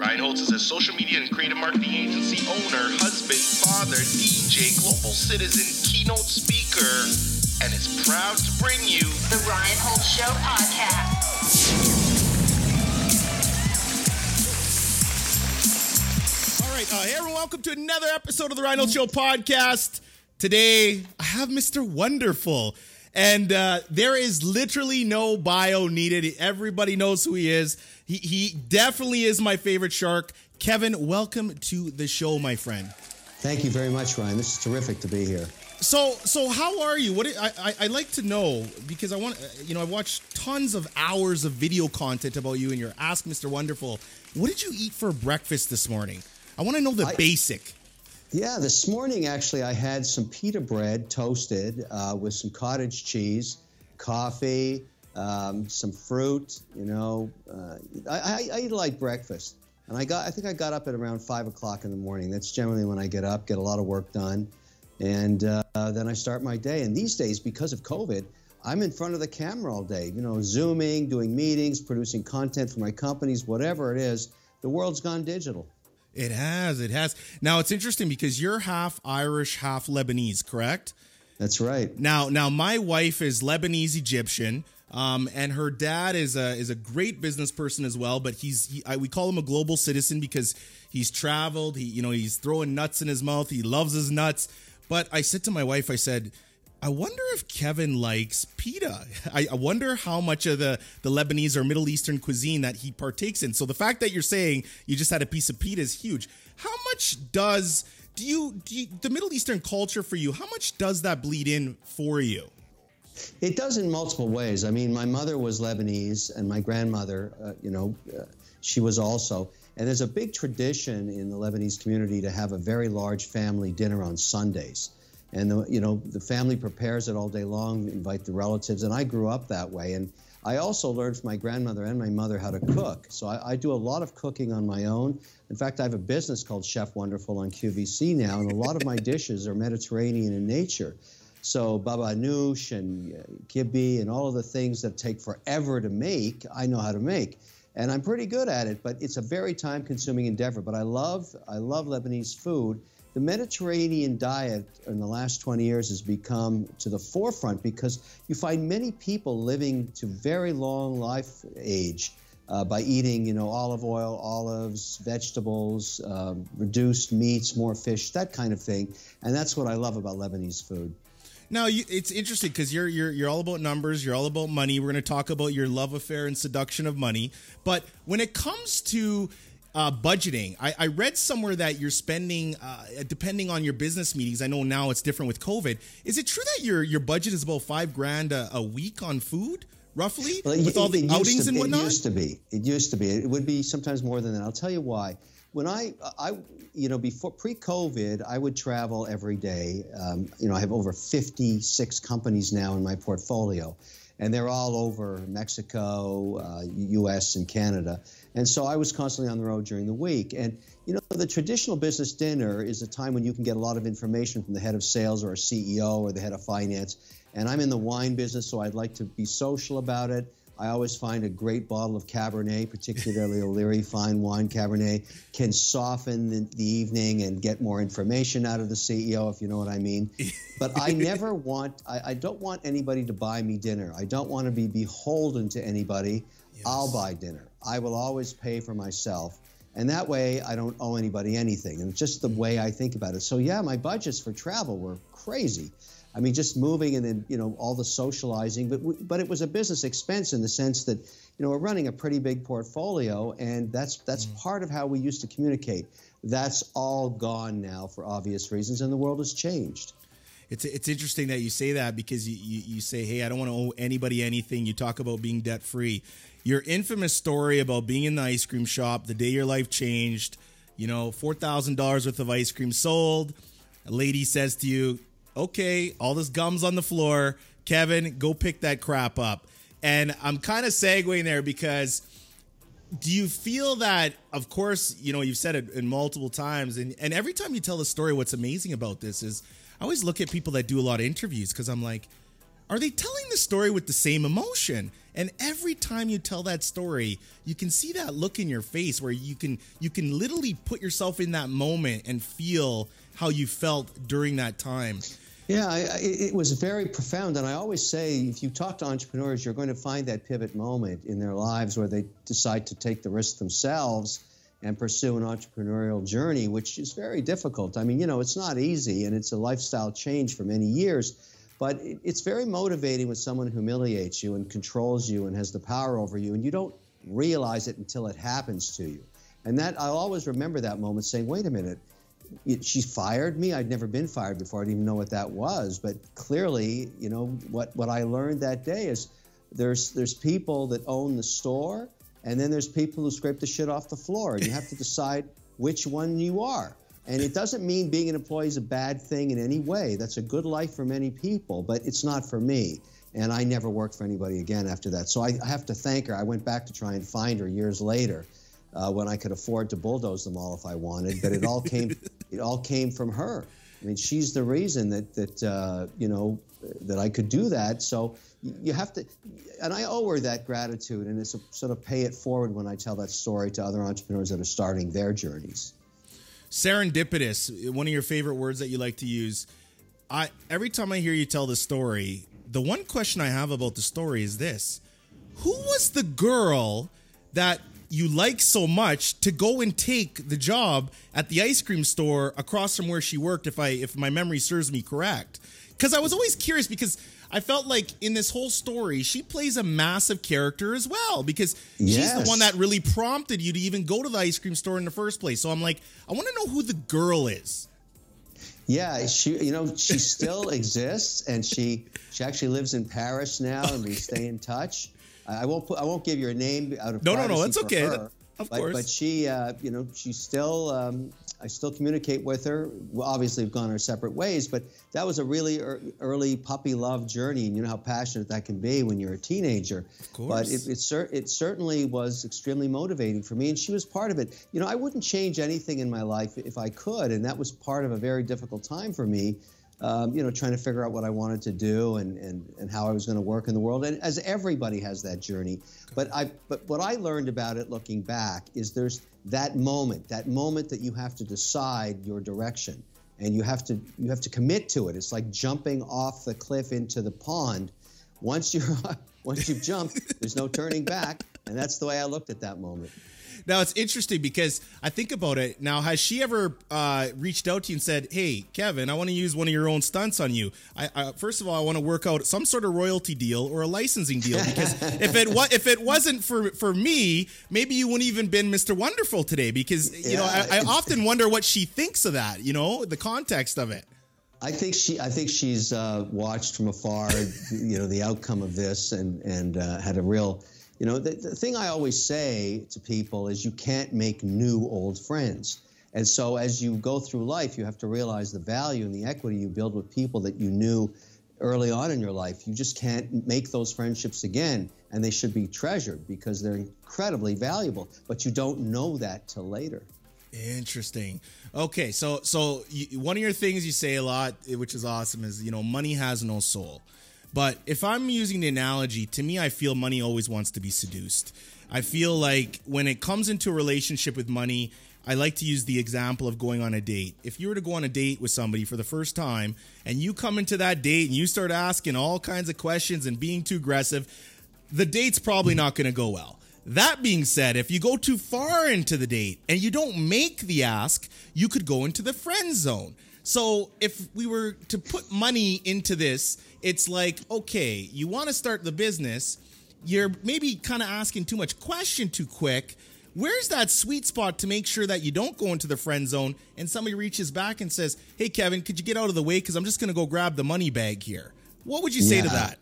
Ryan Holtz is a social media and creative marketing agency owner, husband, father, DJ, global citizen, keynote speaker, and is proud to bring you The Ryan Holtz Show podcast. All right, uh, hey everyone, welcome to another episode of the Rhino Show podcast. Today, I have Mr. Wonderful, and uh, there is literally no bio needed. Everybody knows who he is. He, he definitely is my favorite shark. Kevin, welcome to the show, my friend. Thank you very much, Ryan. This is terrific to be here. So, so how are you? What I, I I like to know because I want you know I watched tons of hours of video content about you and your Ask Mr. Wonderful. What did you eat for breakfast this morning? I want to know the I- basic. Yeah, this morning actually I had some pita bread toasted uh, with some cottage cheese, coffee, um, some fruit. You know, uh, I, I, I eat like breakfast, and I got I think I got up at around five o'clock in the morning. That's generally when I get up, get a lot of work done, and uh, then I start my day. And these days, because of COVID. I'm in front of the camera all day, you know, zooming, doing meetings, producing content for my companies, whatever it is. The world's gone digital. It has, it has. Now it's interesting because you're half Irish, half Lebanese, correct? That's right. Now, now my wife is Lebanese Egyptian, um, and her dad is a is a great business person as well. But he's he, I, we call him a global citizen because he's traveled. He you know he's throwing nuts in his mouth. He loves his nuts. But I said to my wife, I said. I wonder if Kevin likes pita. I, I wonder how much of the, the Lebanese or Middle Eastern cuisine that he partakes in. So the fact that you're saying you just had a piece of pita is huge. How much does do you, do you the Middle Eastern culture for you? How much does that bleed in for you? It does in multiple ways. I mean, my mother was Lebanese, and my grandmother, uh, you know, uh, she was also. And there's a big tradition in the Lebanese community to have a very large family dinner on Sundays. And, the, you know, the family prepares it all day long, invite the relatives. And I grew up that way. And I also learned from my grandmother and my mother how to cook. So I, I do a lot of cooking on my own. In fact, I have a business called Chef Wonderful on QVC now, and a lot of my dishes are Mediterranean in nature. So baba ganoush and uh, kibbe and all of the things that take forever to make, I know how to make, and I'm pretty good at it. But it's a very time-consuming endeavor. But I love I love Lebanese food. The Mediterranean diet in the last 20 years has become to the forefront because you find many people living to very long life age uh, by eating, you know, olive oil, olives, vegetables, um, reduced meats, more fish, that kind of thing. And that's what I love about Lebanese food. Now you, it's interesting because you're you're you're all about numbers. You're all about money. We're going to talk about your love affair and seduction of money. But when it comes to uh, budgeting, I, I read somewhere that you're spending, uh, depending on your business meetings. I know now it's different with COVID. Is it true that your your budget is about five grand a, a week on food, roughly, Well, it- with all the outings and whatnot? It used to be. It used to be. It would be sometimes more than that. I'll tell you why. When I, I, you know, before pre-COVID, I would travel every day. Um, you know, I have over 56 companies now in my portfolio, and they're all over Mexico, uh, U.S., and Canada. And so I was constantly on the road during the week. And you know, the traditional business dinner is a time when you can get a lot of information from the head of sales or a CEO or the head of finance. And I'm in the wine business, so I'd like to be social about it. I always find a great bottle of Cabernet, particularly O'Leary fine wine Cabernet, can soften the, the evening and get more information out of the CEO, if you know what I mean. But I never want, I, I don't want anybody to buy me dinner. I don't want to be beholden to anybody. I'll buy dinner. I will always pay for myself. And that way, I don't owe anybody anything. And it's just the way I think about it. So, yeah, my budgets for travel were crazy. I mean, just moving and then you know all the socializing, but w- but it was a business expense in the sense that you know we're running a pretty big portfolio, and that's that's mm-hmm. part of how we used to communicate. That's all gone now for obvious reasons, and the world has changed. It's it's interesting that you say that because you, you, you say, hey, I don't want to owe anybody anything. You talk about being debt free. Your infamous story about being in the ice cream shop the day your life changed. You know, four thousand dollars worth of ice cream sold. A lady says to you, "Okay, all this gums on the floor. Kevin, go pick that crap up." And I'm kind of segueing there because do you feel that of course you know you've said it in multiple times and, and every time you tell the story what's amazing about this is i always look at people that do a lot of interviews because i'm like are they telling the story with the same emotion? And every time you tell that story, you can see that look in your face where you can you can literally put yourself in that moment and feel how you felt during that time. Yeah, I, I, it was very profound. And I always say if you talk to entrepreneurs, you're going to find that pivot moment in their lives where they decide to take the risk themselves and pursue an entrepreneurial journey, which is very difficult. I mean, you know, it's not easy and it's a lifestyle change for many years. But it's very motivating when someone humiliates you and controls you and has the power over you, and you don't realize it until it happens to you. And that I'll always remember that moment saying, wait a minute, she fired me. I'd never been fired before. I didn't even know what that was. But clearly, you know, what, what I learned that day is there's there's people that own the store, and then there's people who scrape the shit off the floor. And you have to decide which one you are. And it doesn't mean being an employee is a bad thing in any way. That's a good life for many people, but it's not for me. And I never worked for anybody again after that. So I have to thank her. I went back to try and find her years later uh, when I could afford to bulldoze them all if I wanted. But it all came, it all came from her. I mean, she's the reason that that uh, you know that I could do that. So you have to, and I owe her that gratitude, and it's a, sort of pay it forward when I tell that story to other entrepreneurs that are starting their journeys serendipitous one of your favorite words that you like to use i every time i hear you tell the story the one question i have about the story is this who was the girl that you like so much to go and take the job at the ice cream store across from where she worked if i if my memory serves me correct because i was always curious because I felt like in this whole story, she plays a massive character as well because yes. she's the one that really prompted you to even go to the ice cream store in the first place. So I'm like, I want to know who the girl is. Yeah, she you know she still exists and she she actually lives in Paris now and we stay in touch. I won't put, I won't give you a name out of no no no that's okay. Her, of but, course, but she uh, you know she's still um, I still communicate with her. Well, obviously, we've gone our separate ways, but that was a really early puppy love journey, and you know how passionate that can be when you're a teenager. Of course. But it, it, cer- it certainly was extremely motivating for me, and she was part of it. You know, I wouldn't change anything in my life if I could, and that was part of a very difficult time for me. Um, you know, trying to figure out what I wanted to do and, and, and how I was going to work in the world. And as everybody has that journey. But I but what I learned about it looking back is there's that moment, that moment that you have to decide your direction and you have to you have to commit to it. It's like jumping off the cliff into the pond. Once you're once you've jumped, there's no turning back, and that's the way I looked at that moment. Now it's interesting because I think about it. Now, has she ever uh, reached out to you and said, "Hey, Kevin, I want to use one of your own stunts on you"? I, I, first of all, I want to work out some sort of royalty deal or a licensing deal because if it was if it wasn't for for me, maybe you wouldn't even been Mr. Wonderful today. Because you yeah, know, I, I often wonder what she thinks of that. You know, the context of it. I think she. I think she's uh, watched from afar, you know, the outcome of this, and and uh, had a real you know, the, the thing I always say to people is you can't make new old friends. And so as you go through life, you have to realize the value and the equity you build with people that you knew early on in your life. You just can't make those friendships again, and they should be treasured because they're incredibly valuable. But you don't know that till later. Interesting. Okay, so so you, one of your things you say a lot, eh, which is awesome, is you know money has no soul. But if I'm using the analogy, to me, I feel money always wants to be seduced. I feel like when it comes into a relationship with money, I like to use the example of going on a date. If you were to go on a date with somebody for the first time and you come into that date and you start asking all kinds of questions and being too aggressive, the date's probably not going to go well. That being said, if you go too far into the date and you don't make the ask, you could go into the friend zone. So if we were to put money into this, it's like, okay, you want to start the business, you're maybe kind of asking too much question too quick. Where's that sweet spot to make sure that you don't go into the friend zone and somebody reaches back and says, "Hey Kevin, could you get out of the way cuz I'm just going to go grab the money bag here." What would you say yeah. to that?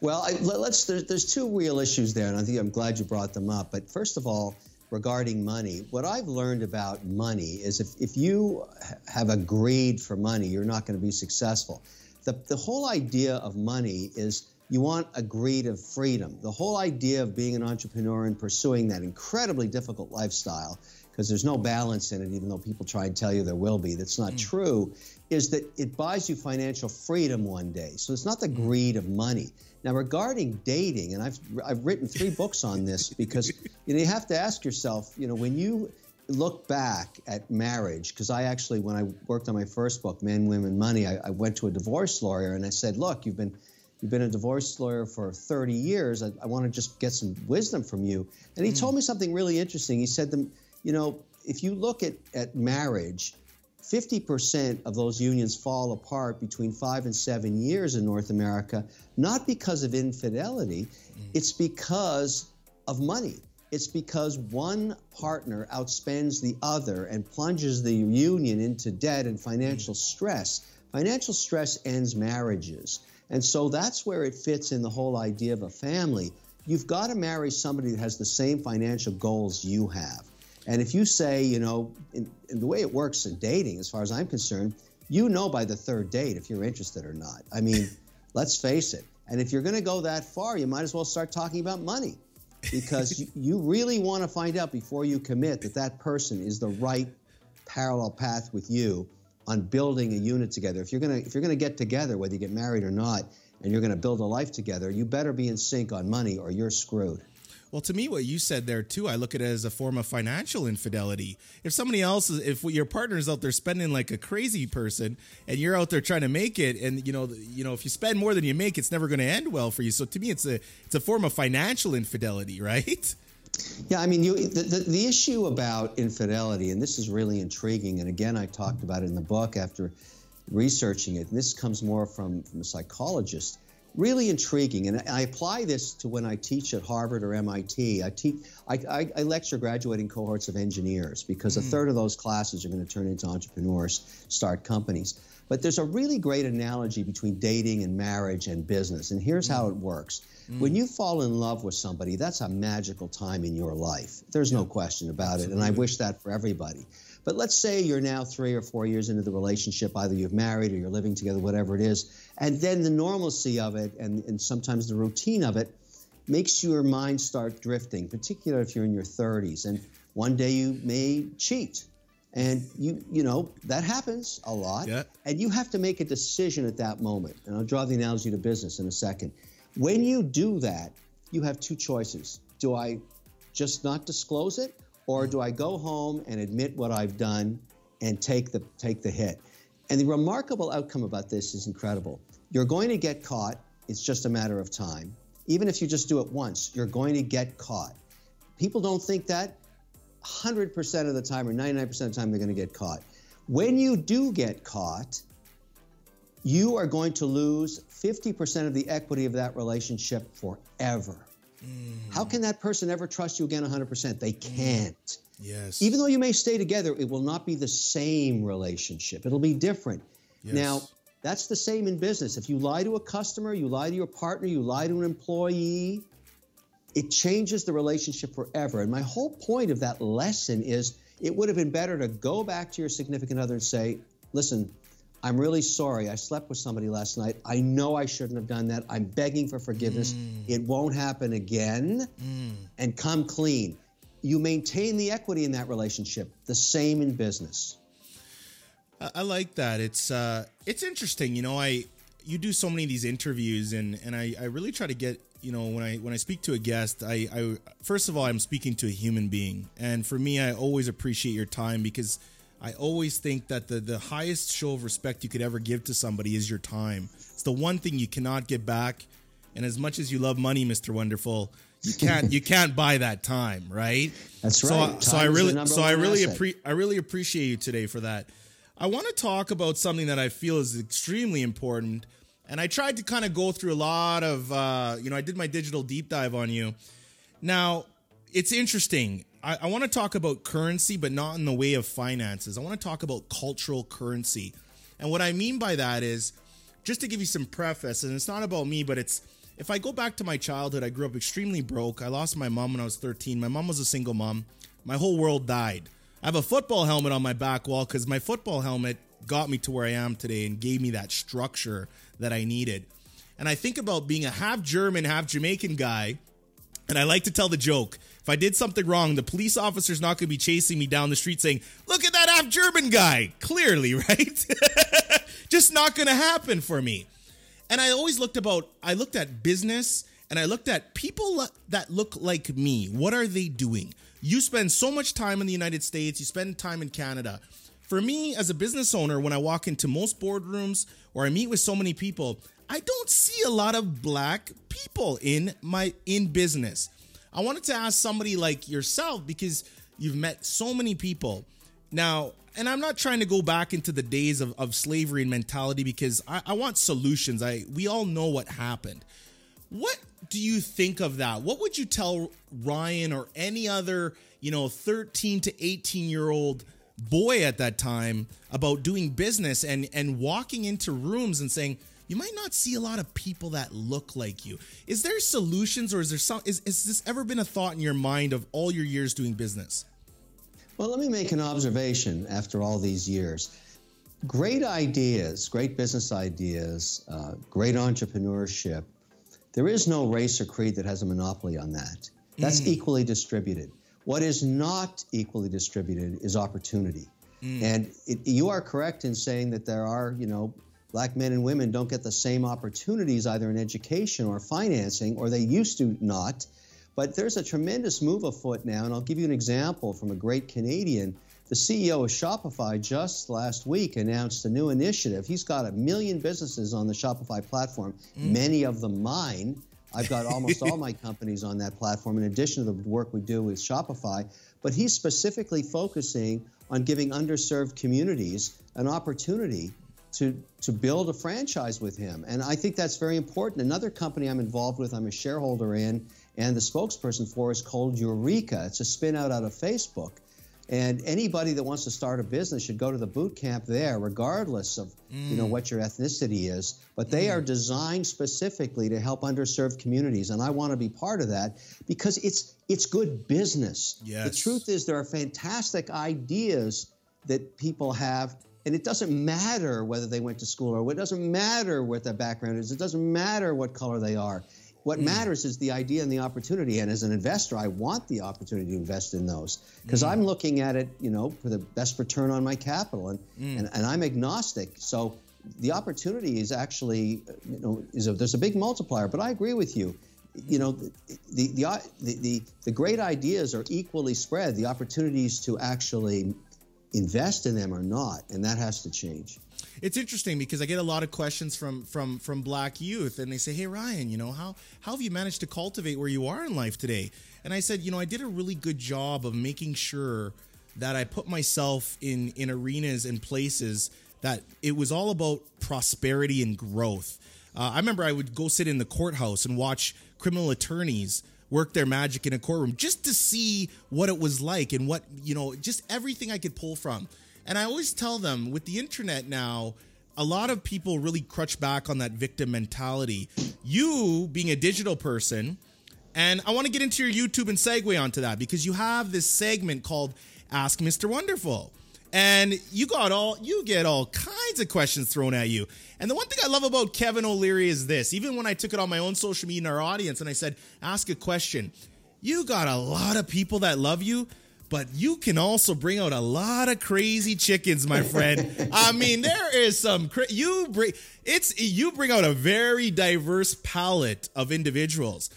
Well, I, let's there's, there's two real issues there and I think I'm glad you brought them up. But first of all, regarding money, what I've learned about money is if, if you have a greed for money, you're not going to be successful. The, the whole idea of money is you want a greed of freedom. The whole idea of being an entrepreneur and pursuing that incredibly difficult lifestyle because there's no balance in it, even though people try and tell you there will be. That's not mm. true. Is that it buys you financial freedom one day. So it's not the mm. greed of money. Now, regarding dating, and I've I've written three books on this because you know you have to ask yourself, you know, when you look back at marriage, because I actually, when I worked on my first book, Men, Women, Money, I, I went to a divorce lawyer and I said, look, you've been you've been a divorce lawyer for 30 years. I, I want to just get some wisdom from you. And he mm. told me something really interesting. He said, them, you know, if you look at, at marriage, 50% of those unions fall apart between five and seven years in North America, not because of infidelity, mm. it's because of money. It's because one partner outspends the other and plunges the union into debt and financial mm. stress. Financial stress ends marriages. And so that's where it fits in the whole idea of a family. You've got to marry somebody that has the same financial goals you have. And if you say, you know, in, in the way it works in dating, as far as I'm concerned, you know by the third date if you're interested or not. I mean, let's face it. And if you're going to go that far, you might as well start talking about money because you, you really want to find out before you commit that that person is the right parallel path with you on building a unit together. If you're gonna if you're gonna get together, whether you get married or not, and you're gonna build a life together, you better be in sync on money or you're screwed. Well, to me, what you said there too, I look at it as a form of financial infidelity. If somebody else is, if your partner is out there spending like a crazy person, and you're out there trying to make it, and you know, you know, if you spend more than you make, it's never going to end well for you. So to me, it's a it's a form of financial infidelity, right? Yeah, I mean, you, the, the, the issue about infidelity, and this is really intriguing, and again, I talked about it in the book after researching it, and this comes more from, from a psychologist. Really intriguing, and I apply this to when I teach at Harvard or MIT. I teach, I, I, I lecture graduating cohorts of engineers because a hmm. third of those classes are going to turn into entrepreneurs, start companies. But there's a really great analogy between dating and marriage and business, and here's how hmm. it works. Hmm. When you fall in love with somebody, that's a magical time in your life. There's no question about it, and I wish that for everybody. But let's say you're now three or four years into the relationship, either you've married or you're living together, whatever it is, and then the normalcy of it and, and sometimes the routine of it makes your mind start drifting, particularly if you're in your 30s. And one day you may cheat. And you you know, that happens a lot. Yeah. And you have to make a decision at that moment. And I'll draw the analogy to business in a second. When you do that, you have two choices. Do I just not disclose it? Or do I go home and admit what I've done and take the take the hit? And the remarkable outcome about this is incredible. You're going to get caught. It's just a matter of time. Even if you just do it once, you're going to get caught. People don't think that. 100% of the time or 99% of the time, they're going to get caught. When you do get caught, you are going to lose 50% of the equity of that relationship forever. Mm. How can that person ever trust you again 100%? They mm. can't. Yes. Even though you may stay together, it will not be the same relationship. It'll be different. Yes. Now, that's the same in business. If you lie to a customer, you lie to your partner, you lie to an employee, it changes the relationship forever. And my whole point of that lesson is it would have been better to go back to your significant other and say, listen, I'm really sorry. I slept with somebody last night. I know I shouldn't have done that. I'm begging for forgiveness. It won't happen again. And come clean. You maintain the equity in that relationship. The same in business. I, I like that. It's uh, it's interesting. You know, I you do so many of these interviews, and and I, I really try to get you know when I when I speak to a guest, I, I first of all I'm speaking to a human being, and for me, I always appreciate your time because I always think that the the highest show of respect you could ever give to somebody is your time. It's the one thing you cannot get back, and as much as you love money, Mister Wonderful. You can't you can't buy that time, right? That's So, right. so Time I really so I really appre- I really appreciate you today for that. I want to talk about something that I feel is extremely important, and I tried to kind of go through a lot of, uh, you know, I did my digital deep dive on you. Now, it's interesting. I, I want to talk about currency, but not in the way of finances. I want to talk about cultural currency, and what I mean by that is, just to give you some preface, and it's not about me, but it's if I go back to my childhood, I grew up extremely broke. I lost my mom when I was 13. My mom was a single mom. My whole world died. I have a football helmet on my back wall because my football helmet got me to where I am today and gave me that structure that I needed. And I think about being a half German, half Jamaican guy And I like to tell the joke. If I did something wrong, the police officer's not going to be chasing me down the street saying, Look at that half German guy. Clearly, right? Just not going to happen for me. And I always looked about, I looked at business and I looked at people that look like me. What are they doing? You spend so much time in the United States, you spend time in Canada. For me, as a business owner, when I walk into most boardrooms or I meet with so many people, I don't see a lot of black people in my in business. I wanted to ask somebody like yourself because you've met so many people. Now, and I'm not trying to go back into the days of, of slavery and mentality because I, I want solutions. I we all know what happened. What do you think of that? What would you tell Ryan or any other, you know, 13 to 18 year old boy at that time about doing business and and walking into rooms and saying, you might not see a lot of people that look like you. Is there solutions or is there some is, is this ever been a thought in your mind of all your years doing business? Well, let me make an observation after all these years. Great ideas, great business ideas, uh, great entrepreneurship. There is no race or creed that has a monopoly on that. That's mm. equally distributed. What is not equally distributed is opportunity. Mm. And it, you are correct in saying that there are, you know, black men and women don't get the same opportunities either in education or financing, or they used to not. But there's a tremendous move afoot now, and I'll give you an example from a great Canadian. The CEO of Shopify just last week announced a new initiative. He's got a million businesses on the Shopify platform, mm. many of them mine. I've got almost all my companies on that platform, in addition to the work we do with Shopify. But he's specifically focusing on giving underserved communities an opportunity to to build a franchise with him. And I think that's very important. Another company I'm involved with, I'm a shareholder in, and the spokesperson for is called Ureeka. It's a spin out out of Facebook. And anybody that wants to start a business should go to the boot camp there, regardless of mm. you know what your ethnicity is. But they mm. are designed specifically to help underserved communities, and I want to be part of that because it's it's good business. Yes. The truth is, there are fantastic ideas that people have and it doesn't matter whether they went to school or it doesn't matter what their background is. It doesn't matter what color they are. What mm. matters is the idea and the opportunity. And as an investor, I want the opportunity to invest in those because mm. I'm looking at it, you know, for the best return on my capital, and, mm. and and I'm agnostic. So the opportunity is actually, you know, is a, there's a big multiplier. But I agree with you. You know, the the, the the the great ideas are equally spread. The opportunities to actually invest in them or not, and that has to change. It's interesting because I get a lot of questions from from from black youth, and they say, "Hey Ryan, you know how how have you managed to cultivate where you are in life today?" And I said, "You know, I did a really good job of making sure that I put myself in in arenas and places that it was all about prosperity and growth." Uh, I remember I would go sit in the courthouse and watch criminal attorneys work their magic in a courtroom just to see what it was like and what, you know, just everything I could pull from. And I always tell them with the internet now, a lot of people really crutch back on that victim mentality. You being a digital person, and I want to get into your YouTube and segue onto that because you have this segment called Ask Mr. Wonderful and you got all you get all kinds of questions thrown at you. And the one thing I love about Kevin O'Leary is this: even when I took it on my own social media in our audience and I said, "Ask a question," you got a lot of people that love you. But you can also bring out a lot of crazy chickens, my friend. I mean, there is some cra- you bring it's you bring out a very diverse palette of individuals.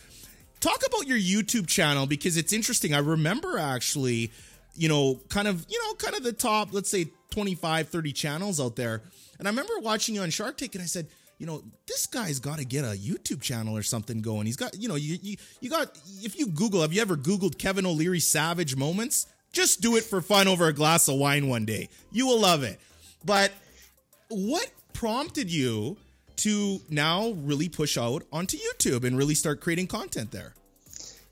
Talk about your YouTube channel because it's interesting. I remember actually you know, kind of, you know, kind of the top, let's say 25, 30 channels out there. And I remember watching you on Shark Tank and I said, you know, this guy's got to get a YouTube channel or something going. He's got, you know, you, you, you got, if you Google, have you ever Googled Kevin O'Leary savage moments? Just do it for fun over a glass of wine one day. You will love it. But what prompted you to now really push out onto YouTube and really start creating content there?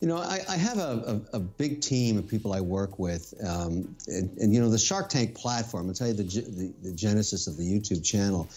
You know, I, I have a, a, a, big team of people I work with, um, and, and, you know, the Shark Tank platform. I'll tell you the, the, the genesis of the YouTube channel.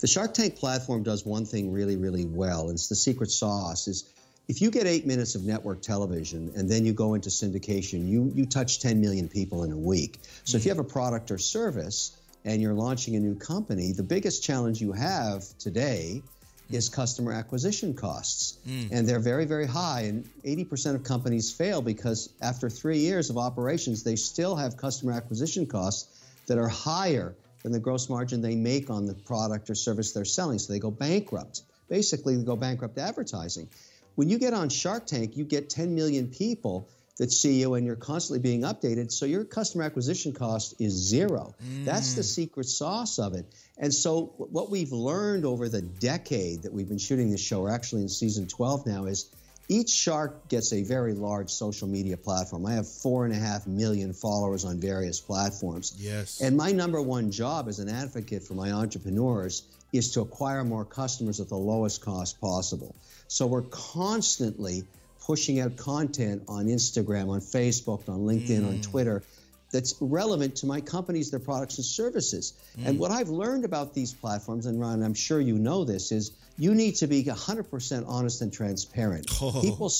The Shark Tank platform does one thing really, really well, and it's the secret sauce. Is if you get eight minutes of network television and then you go into syndication, you you touch 10 million people in a week. So mm-hmm. if you have a product or service and you're launching a new company, the biggest challenge you have today is customer acquisition costs. Mm. And they're very, very high. And 80% of companies fail because after three years of operations, they still have customer acquisition costs that are higher than the gross margin they make on the product or service they're selling. So they go bankrupt. Basically, they go bankrupt advertising. When you get on Shark Tank, you get 10 million people that see you and you're constantly being updated. So your customer acquisition cost is zero. Mm. That's the secret sauce of it. And so what we've learned over the decade that we've been shooting this show, we're actually in season 12 now, is each shark gets a very large social media platform. I have four and a half million followers on various platforms. Yes. And my number one job as an advocate for my entrepreneurs is to acquire more customers at the lowest cost possible. So we're constantly pushing out content on Instagram, on Facebook, on LinkedIn, on mm. Twitter that's relevant to my companies, their products and services. And mm. what I've learned about these platforms, and Ron, I'm sure you know this, is you need to be 100% honest and transparent. Oh. People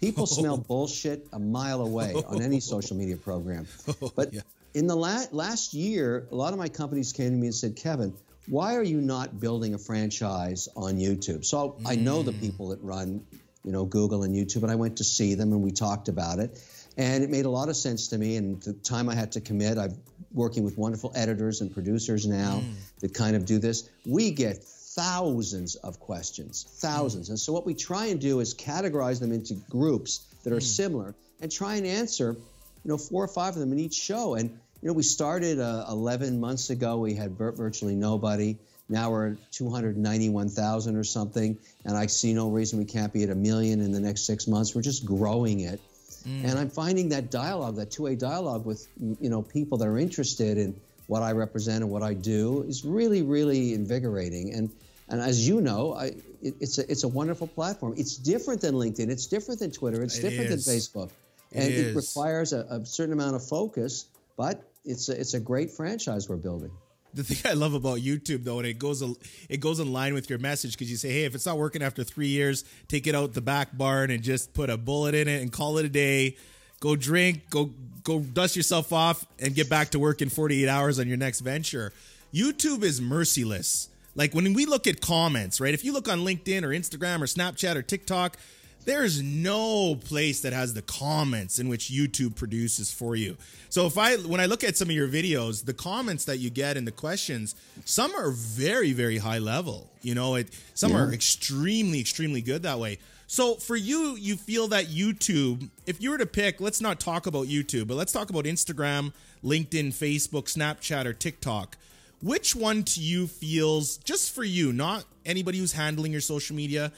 people smell bullshit a mile away on any social media program. Oh, but yeah. in the la- last year, a lot of my companies came to me and said, Kevin, why are you not building a franchise on YouTube? So I know the mm. people that run, you know, Google and YouTube, and I went to see them and we talked about it. And it made a lot of sense to me. And the time I had to commit, I'm working with wonderful editors and producers now mm. that kind of do this. We get thousands of questions, thousands. Mm. And so what we try and do is categorize them into groups that are mm. similar and try and answer, you know, four or five of them in each show. And you know, we started uh, 11 months ago. We had virtually nobody. Now we're at 291,000 or something, and I see no reason we can't be at a million in the next six months. We're just growing it, mm. and I'm finding that dialogue, that two-way dialogue with you know people that are interested in what I represent and what I do is really, really invigorating. And and as you know, I, it, it's a it's a wonderful platform. It's different than LinkedIn. It's different than Twitter. It's It different is. than Facebook, It and it, is. requires a, a certain amount of focus. But it's a, it's a great franchise we're building. The thing I love about YouTube though, and it goes it goes in line with your message because you say, hey, if it's not working after three years, take it out the back barn and just put a bullet in it and call it a day. Go drink, go go dust yourself off, and get back to work in 48 hours on your next venture. YouTube is merciless. Like when we look at comments, right? If you look on LinkedIn or Instagram or Snapchat or TikTok, there's no place that has the comments in which YouTube produces for you. So if I when I look at some of your videos, the comments that you get and the questions, some are very very high level. You know, it some are extremely extremely good that way. So for you, you feel that YouTube, if you were to pick, let's not talk about YouTube, but let's talk about Instagram, LinkedIn, Facebook, Snapchat, or TikTok. Which one to you feels just for you, not anybody who's handling your social media?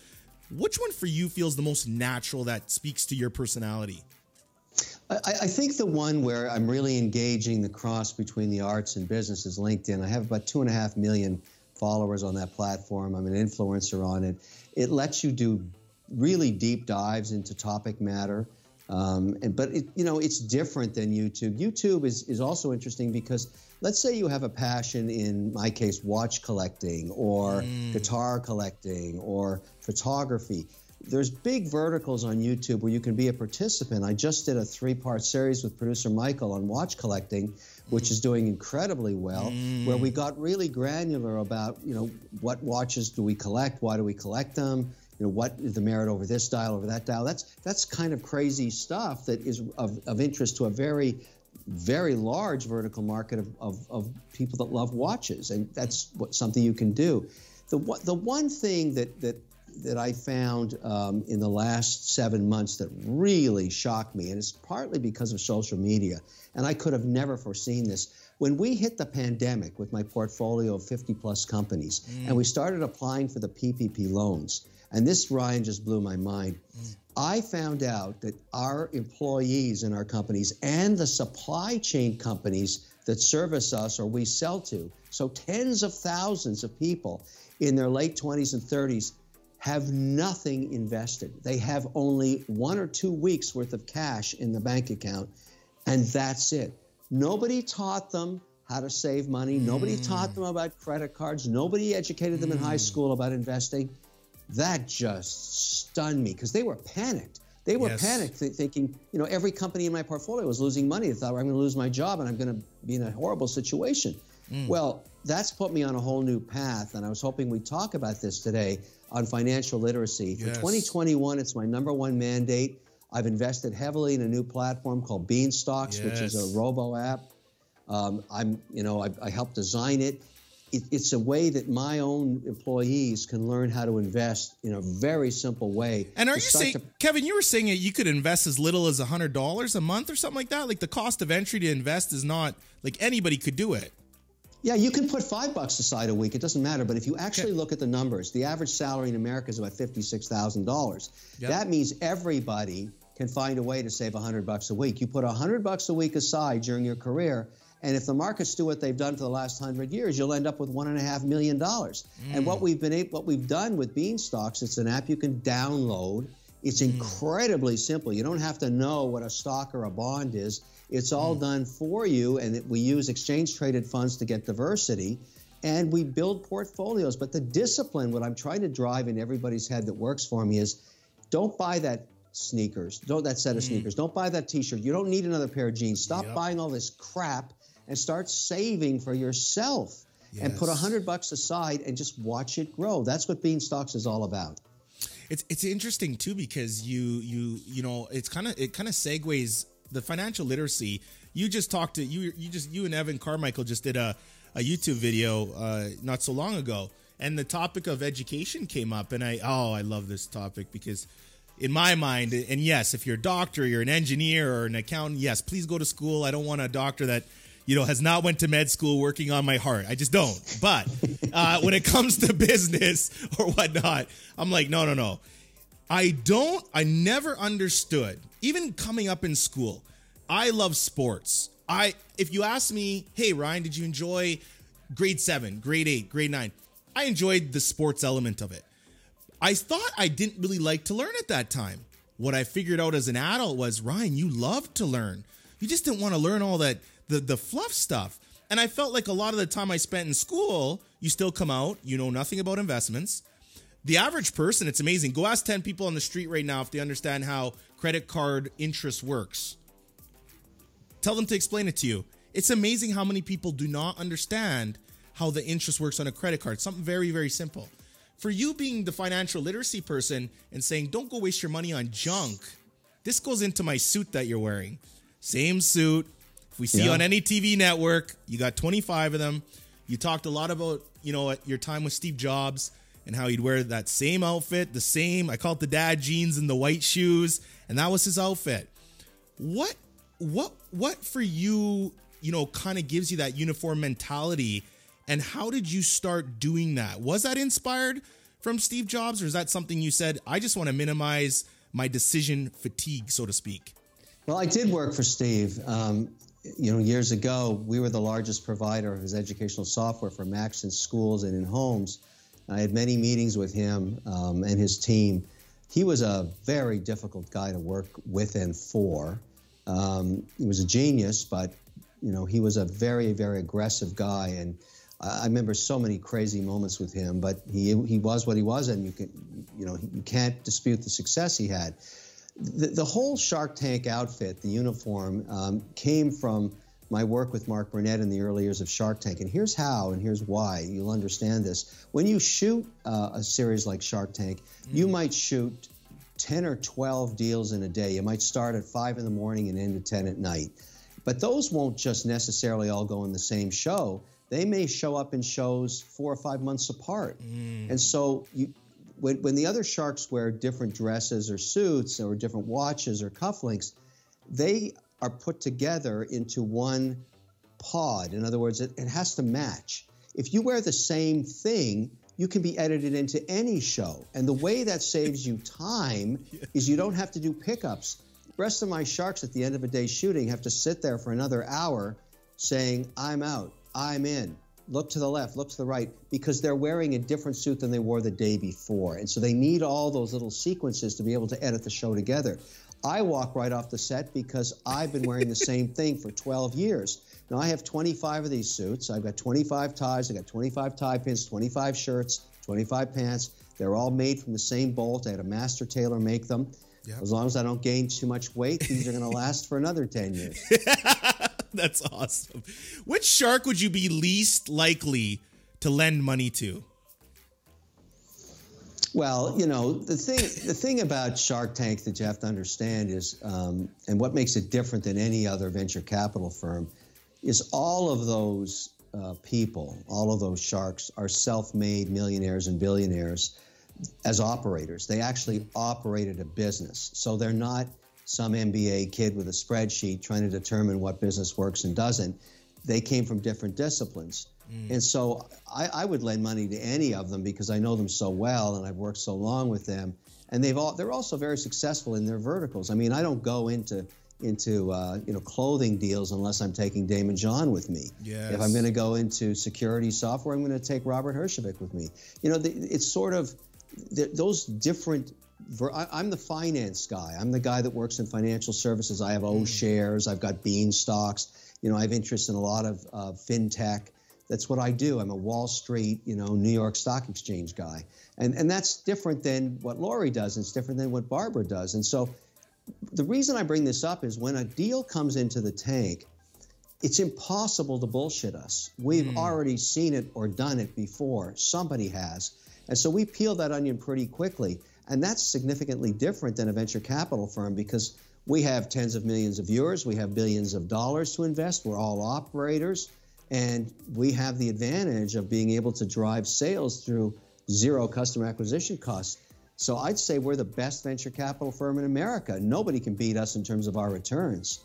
Which one for you feels the most natural that speaks to your personality? I, I think the one where I'm really engaging the cross between the arts and business is LinkedIn. I have about two and a half million followers on that platform. I'm an influencer on it. It lets you do really deep dives into topic matter. Um, and, but it, you know it's different than YouTube. YouTube is is also interesting because let's say you have a passion in my case watch collecting or mm. guitar collecting or photography. There's big verticals on YouTube where you can be a participant. I just did a three-part series with producer Michael on watch collecting, which is mm. doing incredibly well. Where we mm. got really granular about you know what watches do we collect, why do we collect them, you know what is the merit over this dial over that dial that's that's kind of crazy stuff that is of, of interest to a very very large vertical market of, of, of people that love watches and that's what something you can do the one- the one thing that that that I found um, in the last seven months that really shocked me, and it's partly because of social media, and I could have never foreseen this. When we hit the pandemic with my portfolio of 50 plus companies, and we started applying for the PPP loans, and this, Ryan, just blew my mind. Mm. I found out that our employees in our companies and the supply chain companies that service us or we sell to, so tens of thousands of people in their late 20s and 30s, have nothing invested. They have only one or two weeks worth of cash in the bank account, and that's it. Nobody taught them how to save money. Nobody taught mm. them about credit cards. Nobody educated them in high mm. school about investing. That just stunned me because they were panicked. They were Yes. panicked, th- thinking, you know, every company in my portfolio was losing money. They thought I'm going to lose my job and I'm going to be in a horrible situation. Well, that's put me on a whole new path, and I was hoping we'd talk about this today on financial literacy. For Yes. 2021, it's my number one mandate. I've invested heavily in a new platform called Beanstox, which is a robo app. Um, I'm, you know, I, I helped design it. It. It's a way that my own employees can learn how to invest in a very simple way. And are you saying, to- Kevin? You were saying that you could invest as little as hundred dollars a month or something like that. Like the cost of entry to invest is not like anybody could do it. Yeah, you can put five bucks aside a week. It doesn't matter. But if you actually look at the numbers, the average salary in America is about fifty-six thousand dollars. Yep. That means everybody can find a way to save hundred bucks a week. You put hundred bucks a week aside during your career, and if the markets do what they've done for the last hundred years, you'll end up with one and a half million dollars. And what mm. we've been able, what we've done with Beanstox, it's an app you can download. It's mm. incredibly simple. You don't have to know what a stock or a bond is. It's all mm. done for you, and it, we use exchange traded funds to get diversity, and we build portfolios. But the discipline, what I'm trying to drive in everybody's head that works for me is don't buy that sneakers, don't that set of sneakers, don't buy that t-shirt. You don't need another pair of jeans. Stop Yep. buying all this crap and start saving for yourself. And put a hundred bucks aside and just watch it grow. That's what Beanstox is all about. It's it's interesting too because you you you know it's kind of it kind of segues the financial literacy. You just talked to you you just you and Evan Carmichael just did a a YouTube video uh, not so long ago, and the topic of education came up, and I oh I love this topic because in my mind and yes if you're a doctor you're an engineer or an accountant yes please go to school I don't want a doctor that you know has not went to med school working on my heart I just don't but uh, when it comes to business or whatnot I'm like no no no I don't, I never understood, even coming up in school. I love sports. I, if you ask me, hey, Ryan, did you enjoy grade seven, grade eight, grade nine? I enjoyed the sports element of it. I thought I didn't really like to learn at that time. What I figured out as an adult was, Ryan, you love to learn. You just didn't want to learn all that, the, the fluff stuff. And I felt like a lot of the time I spent in school, you still come out, you know nothing about investments the average person, it's amazing. Go ask 10 people on the street right now if they understand how credit card interest works. Tell them to explain it to you. It's amazing how many people do not understand how the interest works on a credit card. Something very, very simple. For you being the financial literacy person and saying, don't go waste your money on junk, this goes into my suit that you're wearing. Same suit. If we see Yeah. on any TV network, you got 25 of them. You talked a lot about, you know, your time with Steve Jobs and how he'd wear that same outfit, the same, I call it the dad jeans and the white shoes, and that was his outfit. What what what for you, you know, kind of gives you that uniform mentality and how did you start doing that? Was that inspired from Steve Jobs or is that something you said, I just want to minimize my decision fatigue, so to speak? Well, I did work for Steve. Um, you know, years ago, we were the largest provider of his educational software for Macs in schools and in homes. I had many meetings with him um, and his team. He was a very difficult guy to work with and for. Um, he was a genius, but you know, he was a very, very aggressive guy, and I remember so many crazy moments with him. But he he was what he was, and you can, you know, you can't dispute the success he had the, the whole Shark Tank outfit, the uniform, um, came from my work with Mark Burnett in the early years of Shark Tank. And here's how and here's why. You'll understand this. When you shoot uh, a series like Shark Tank, you might shoot 10 or 12 deals in a day. You might start at 5 in the morning and end at 10 at night. But those won't just necessarily all go in the same show. They may show up in shows four or five months apart. And so you, when, when the other sharks wear different dresses or suits or different watches or cufflinks, they are put together into one pod. In other words, it, it has to match. If you wear the same thing, you can be edited into any show. And the way that saves you time is you don't have to do pickups. The rest of my sharks at the end of a day shooting have to sit there for another hour saying, I'm out, I'm in. Look to the left, look to the right, because they're wearing a different suit than they wore the day before. And so they need all those little sequences to be able to edit the show together. I walk right off the set because I've been wearing the same thing for 12 years. Now I have 25 of these suits. I've got 25 ties, I've got 25 tie pins, 25 shirts, 25 pants. They're all made from the same bolt. I had a master tailor make them. Yep. As long as I don't gain too much weight, these are going to last for another 10 years. That's awesome. Which shark would you be least likely to lend money to? Well, you know the thing. The thing about Shark Tank that you have to understand is, um, and what makes it different than any other venture capital firm, is all of those uh, people, all of those sharks, are self-made millionaires and billionaires as operators. They actually operated a business, so they're not some MBA kid with a spreadsheet trying to determine what business works and doesn't. They came from different disciplines. Mm. And so I, I, would lend money to any of them because I know them so well and I've worked so long with them. And they've all they're also very successful in their verticals. I mean, I don't go into into uh, you know clothing deals unless I'm taking Daymond John with me. Yes. If I'm going to go into security software, I'm going to take Robert Herjavec with me. You know, the, it's sort of the, those different. I'm the finance guy. I'm the guy that works in financial services. I have O mm. shares. I've got Beanstox. You know, I have interest in a lot of uh, fintech that's what I do. I'm a Wall Street, you know, New York Stock Exchange guy. And, and that's different than what Lori does. It's different than what Barbara does. And so the reason I bring this up is when a deal comes into the tank, it's impossible to bullshit us. We've mm. already seen it or done it before. Somebody has. And so we peel that onion pretty quickly. And that's significantly different than a venture capital firm because we have tens of millions of viewers, we have billions of dollars to invest, we're all operators. And we have the advantage of being able to drive sales through zero customer acquisition costs. So I'd say we're the best venture capital firm in America. Nobody can beat us in terms of our returns.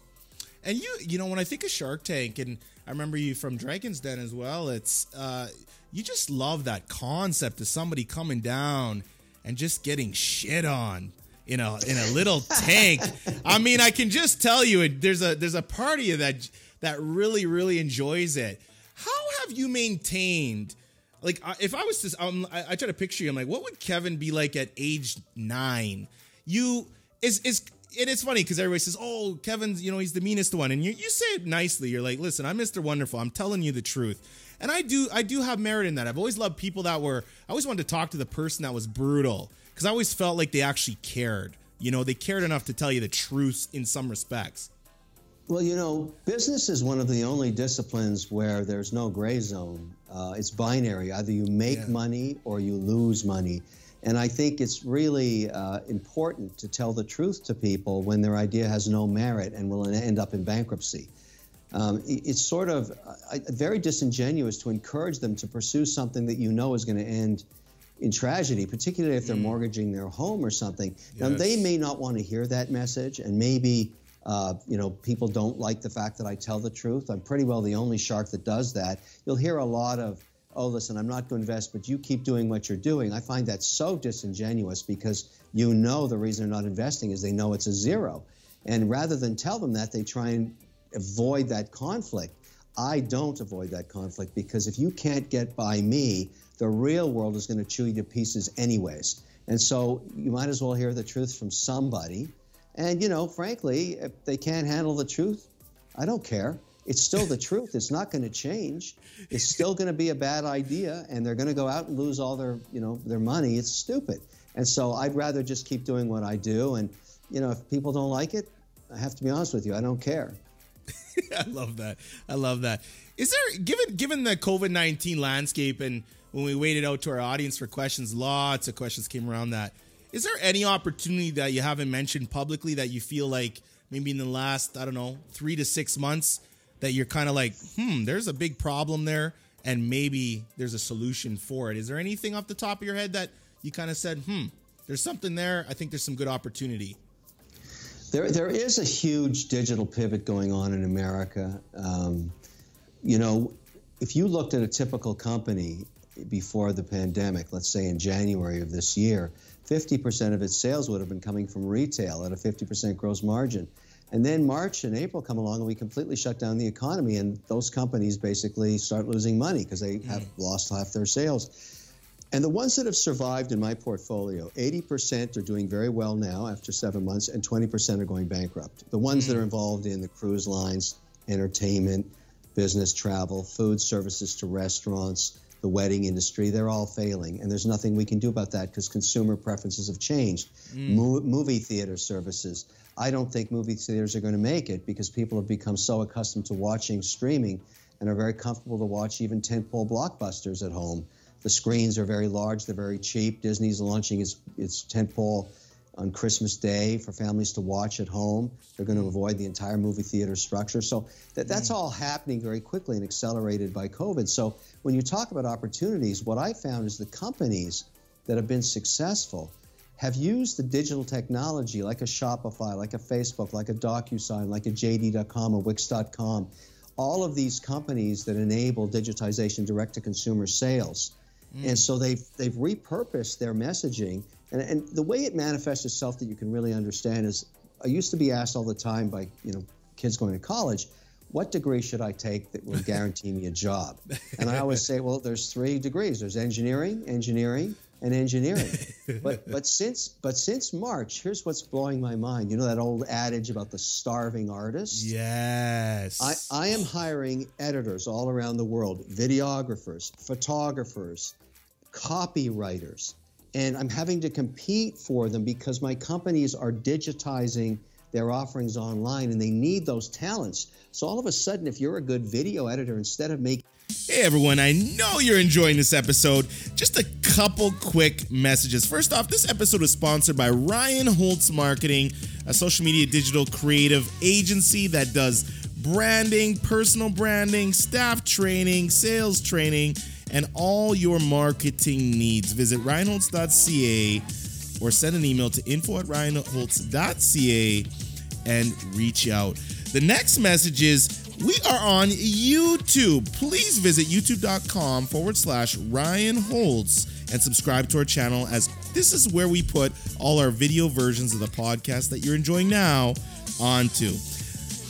And you, you know, when I think of Shark Tank, and I remember you from Dragon's Den as well, it's uh, you just love that concept of somebody coming down and just getting shit on in a in a little tank. I mean, I can just tell you, there's a there's a party of that that really, really enjoys it. How have you maintained? Like, if I was to, um, I, I try to picture you. I'm like, what would Kevin be like at age nine? You is is it's funny because everybody says, "Oh, Kevin's, you know, he's the meanest one," and you you say it nicely. You're like, "Listen, I'm Mr. Wonderful. I'm telling you the truth." And I do I do have merit in that. I've always loved people that were. I always wanted to talk to the person that was brutal because I always felt like they actually cared. You know, they cared enough to tell you the truth in some respects. Well, you know, business is one of the only disciplines where there's no gray zone. Uh, it's binary. Either you make yeah. money or you lose money. And I think it's really uh, important to tell the truth to people when their idea has no merit and will end up in bankruptcy. Um, it's sort of uh, very disingenuous to encourage them to pursue something that you know is going to end in tragedy, particularly if they're mm. mortgaging their home or something. Yes. Now, they may not want to hear that message, and maybe uh, you know, people don't like the fact that I tell the truth. I'm pretty well the only shark that does that. You'll hear a lot of, oh, listen, I'm not going to invest, but you keep doing what you're doing. I find that so disingenuous because you know the reason they're not investing is they know it's a zero. And rather than tell them that, they try and avoid that conflict. I don't avoid that conflict because if you can't get by me, the real world is going to chew you to pieces anyways. And so you might as well hear the truth from somebody and, you know, frankly, if they can't handle the truth, I don't care. It's still the truth. It's not going to change. It's still going to be a bad idea, and they're going to go out and lose all their, you know, their money. It's stupid. And so I'd rather just keep doing what I do. And, you know, if people don't like it, I have to be honest with you, I don't care. I love that. I love that. Is there given given the COVID nineteen landscape and when we waited out to our audience for questions, lots of questions came around that. Is there any opportunity that you haven't mentioned publicly that you feel like maybe in the last, I don't know, three to six months that you're kind of like, hmm, there's a big problem there and maybe there's a solution for it? Is there anything off the top of your head that you kind of said, hmm, there's something there? I think there's some good opportunity. There, there is a huge digital pivot going on in America. Um, you know, if you looked at a typical company before the pandemic, let's say in January of this year, 50% of its sales would have been coming from retail at a 50% gross margin. And then March and April come along and we completely shut down the economy, and those companies basically start losing money because they have mm. lost half their sales. And the ones that have survived in my portfolio, 80% are doing very well now after seven months, and 20% are going bankrupt. The ones mm. that are involved in the cruise lines, entertainment, business travel, food services to restaurants, the wedding industry, they're all failing. And there's nothing we can do about that because consumer preferences have changed. Mo- movie theater services. I don't think movie theaters are going to make it because people have become so accustomed to watching streaming and are very comfortable to watch even tentpole blockbusters at home. The screens are very large, they're very cheap. Disney's launching its, its tentpole on Christmas Day for families to watch at home. They're going to mm. avoid the entire movie theater structure. So that, that's mm. all happening very quickly and accelerated by COVID. So when you talk about opportunities, what I found is the companies that have been successful have used the digital technology like a Shopify, like a Facebook, like a DocuSign, like a JD.com, a Wix.com, all of these companies that enable digitization direct to consumer sales. Mm. And so they've they've repurposed their messaging, and, and the way it manifests itself that you can really understand is I used to be asked all the time by you know kids going to college, what degree should I take that will guarantee me a job? And I always say, well, there's three degrees. There's engineering, engineering, and engineering. but but since but since March, here's what's blowing my mind. You know that old adage about the starving artist? Yes. I, I am hiring editors all around the world, videographers, photographers, copywriters, and I'm having to compete for them because my companies are digitizing their offerings online and they need those talents. So all of a sudden, if you're a good video editor, instead of making Hey everyone, I know you're enjoying this episode. Just a couple quick messages. First off, this episode is sponsored by Ryan Holtz Marketing, a social media digital creative agency that does branding, personal branding, staff training, sales training, and all your marketing needs. Visit ryanholtz.ca or send an email to info at ryanholtz.ca and reach out. The next message is we are on YouTube. Please visit youtube.com forward slash Ryan Holtz and subscribe to our channel as this is where we put all our video versions of the podcast that you're enjoying now onto.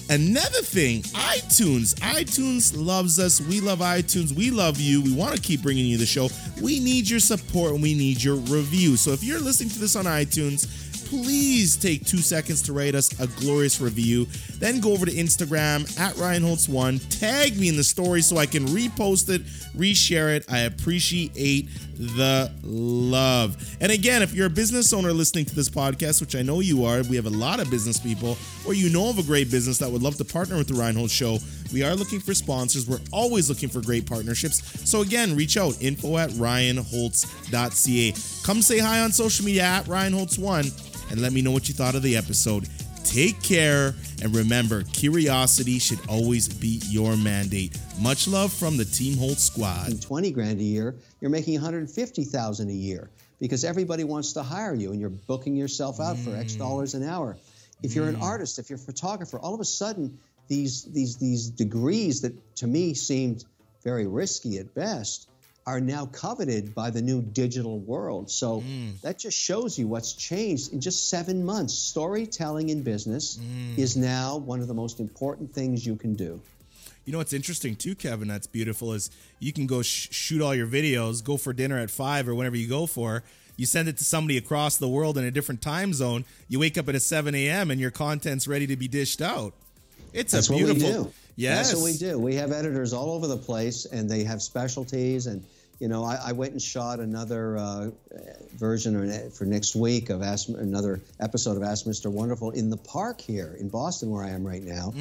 Another thing, iTunes. iTunes loves us. We love iTunes. We love you. We want to keep bringing you the show. We need your support and we need your review. So if you're listening to this on iTunes, please take two seconds to write us a glorious review. Then go over to Instagram at Ryan Holtz1. Tag me in the story so I can repost it, reshare it. I appreciate the love. And again, if you're a business owner listening to this podcast, which I know you are, we have a lot of business people, or you know of a great business that would love to partner with the Ryan Holtz Show, we are looking for sponsors. We're always looking for great partnerships. So again, reach out info at ryanholtz.ca. Come say hi on social media at ryanholtz1 and let me know what you thought of the episode. Take care and remember, curiosity should always be your mandate. Much love from the Team Holtz squad. 20 grand a year, you're making 150,000 a year because everybody wants to hire you and you're booking yourself out for X mm. dollars an hour. If you're an mm. artist, if you're a photographer, all of a sudden these these these degrees that to me seemed very risky at best are now coveted by the new digital world. So mm. that just shows you what's changed in just 7 months. Storytelling in business mm. is now one of the most important things you can do. You know what's interesting too, Kevin? That's beautiful is you can go sh- shoot all your videos, go for dinner at five or whenever you go for. You send it to somebody across the world in a different time zone. You wake up at a seven a.m. and your content's ready to be dished out. It's That's a what we do. Yes, That's what we do. We have editors all over the place, and they have specialties. And you know, I, I went and shot another uh, version for next week of Ask, another episode of Ask Mr. Wonderful in the park here in Boston, where I am right now,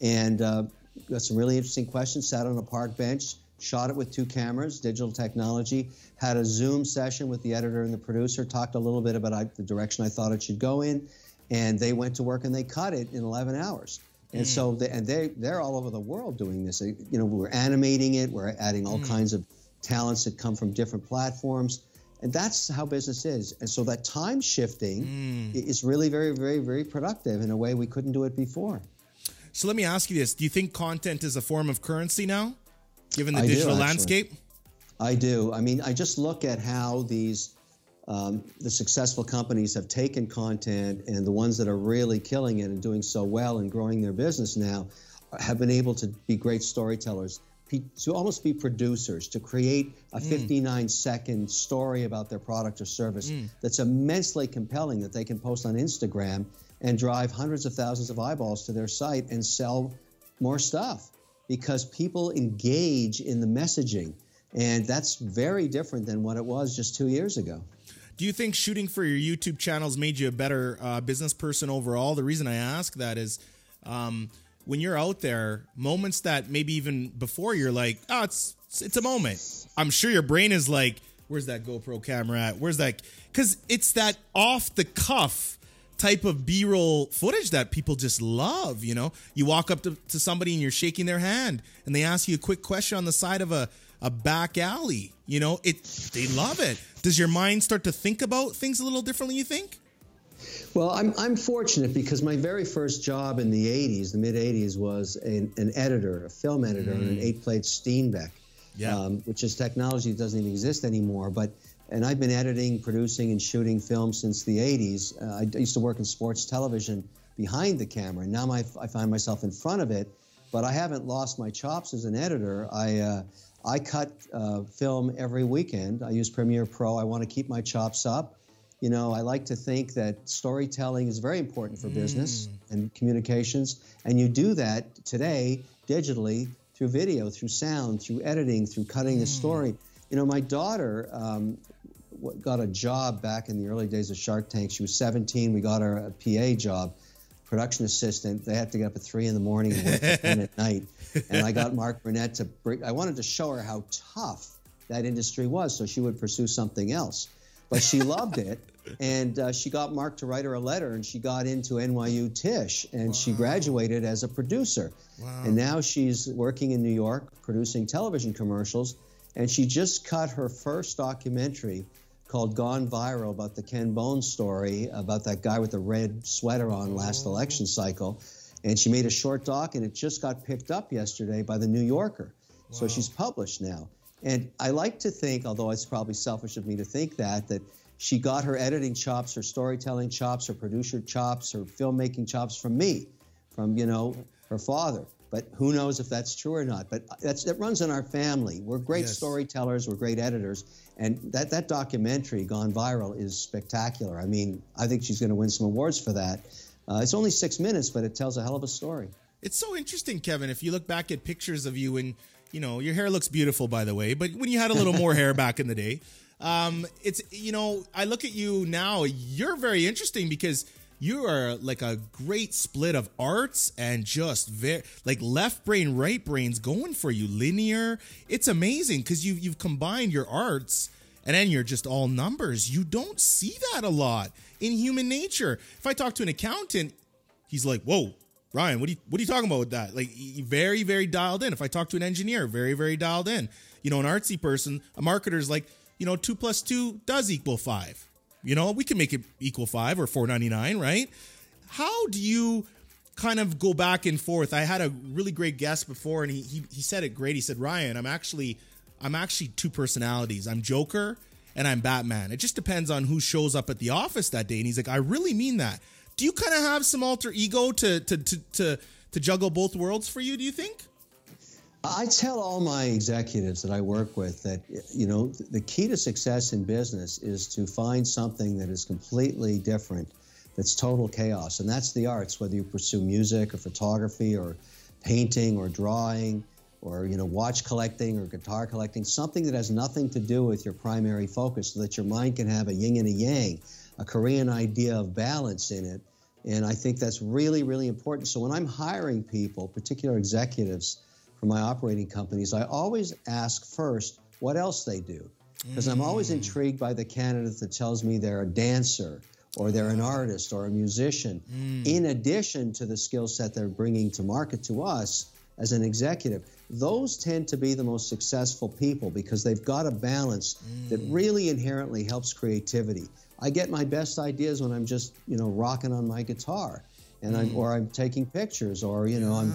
and uh, got some really interesting questions. Sat on a park bench, shot it with two cameras, digital technology. Had a Zoom session with the editor and the producer. Talked a little bit about I, the direction I thought it should go in, and they went to work and they cut it in 11 hours. And so, they, and they they're all over the world doing this. You know, we're animating it. We're adding all kinds of talents that come from different platforms, and that's how business is. And so that time shifting i- is really very, very, very productive in a way we couldn't do it before. So let me ask you this: Do you think content is a form of currency now, given the I digital actually. landscape? I do. I mean, I just look at how these um, the successful companies have taken content, and the ones that are really killing it and doing so well and growing their business now have been able to be great storytellers, to almost be producers, to create a 59 second story about their product or service that's immensely compelling that they can post on Instagram and drive hundreds of thousands of eyeballs to their site and sell more stuff because people engage in the messaging. And that's very different than what it was just two years ago. Do you think shooting for your YouTube channels made you a better uh, business person overall? The reason I ask that is um, when you're out there, moments that maybe even before you're like, oh, it's it's a moment. I'm sure your brain is like, where's that GoPro camera at? Where's that? Because it's that off the cuff type of b-roll footage that people just love you know you walk up to, to somebody and you're shaking their hand and they ask you a quick question on the side of a, a back alley you know it they love it does your mind start to think about things a little differently you think well, I'm, I'm fortunate because my very first job in the 80s, the mid 80s, was an, an editor, a film editor on an eight plate Steenbeck, Yeah. um, which is technology that doesn't even exist anymore. But and I've been editing, producing, and shooting films since the 80s. Uh, I used to work in sports television behind the camera. And now my, I find myself in front of it, but I haven't lost my chops as an editor. I uh, I cut uh, film every weekend. I use Premiere Pro. I want to keep my chops up. You know, I like to think that storytelling is very important for business and communications, and you do that today digitally through video, through sound, through editing, through cutting a story. You know, my daughter um, got a job back in the early days of Shark Tank. She was 17. We got her a PA job, production assistant. They had to get up at three in the morning and work till 10 at night. And I got Mark Burnett to bring, I wanted to show her how tough that industry was so she would pursue something else. But she loved it. And uh, she got Mark to write her a letter, and she got into NYU Tisch, and she graduated as a producer. And now she's working in New York producing television commercials. And she just cut her first documentary called Gone Viral about the Ken Bone story about that guy with the red sweater on last election cycle. And she made a short doc, and it just got picked up yesterday by the New Yorker. So she's published now. And I like to think, although it's probably selfish of me to think that, that she got her editing chops, her storytelling chops, her producer chops, her filmmaking chops from me, from you know her father. But who knows if that's true or not? But that's that runs in our family. We're great Yes. storytellers. We're great editors, and that that documentary, Gone Viral, is spectacular. I mean, I think she's going to win some awards for that. Uh, it's only six minutes, but it tells a hell of a story. It's so interesting, Kevin. If you look back at pictures of you and you know your hair looks beautiful, by the way, but when you had a little more hair back in the day, um, it's you know I look at you now. You're very interesting because you are like a great split of arts and just very like left brain, right brains going for you, linear. It's amazing because you you've combined your arts and then you're just all numbers. You don't see that a lot in human nature. If I talk to an accountant, he's like, "Whoa, Ryan, what are you what are you talking about with that?" Like very very dialed in. If I talk to an engineer, very very dialed in. You know, an artsy person, a marketer's like, you know, two plus two does equal five. You know, we can make it equal five or four ninety nine, right? How do you kind of go back and forth? I had a really great guest before, and he he, he said it great. He said, "Ryan, I'm actually I'm actually two personalities. I'm Joker." And I'm Batman. It just depends on who shows up at the office that day. And he's like, I really mean that. Do you kind of have some alter ego to to to to, to juggle both worlds for you? Do you think? I tell all my executives that I work with that you know the key to success in business is to find something that is completely different, that's total chaos, and that's the arts. Whether you pursue music or photography or painting or drawing or you know watch collecting or guitar collecting, something that has nothing to do with your primary focus, so that your mind can have a yin and a yang, a Korean idea of balance in it. And I think that's really, really important. So when I'm hiring people, particular executives for my operating companies, I always ask first what else they do. Because I'm always mm. intrigued by the candidate that tells me they're a dancer or they're an artist or a musician, mm. in addition to the skill set they're bringing to market to us as an executive. Those tend to be the most successful people because they've got a balance that mm. really inherently helps creativity. I get my best ideas when I'm just, you know, rocking on my guitar, and I'm or I'm taking pictures, or you know, I'm.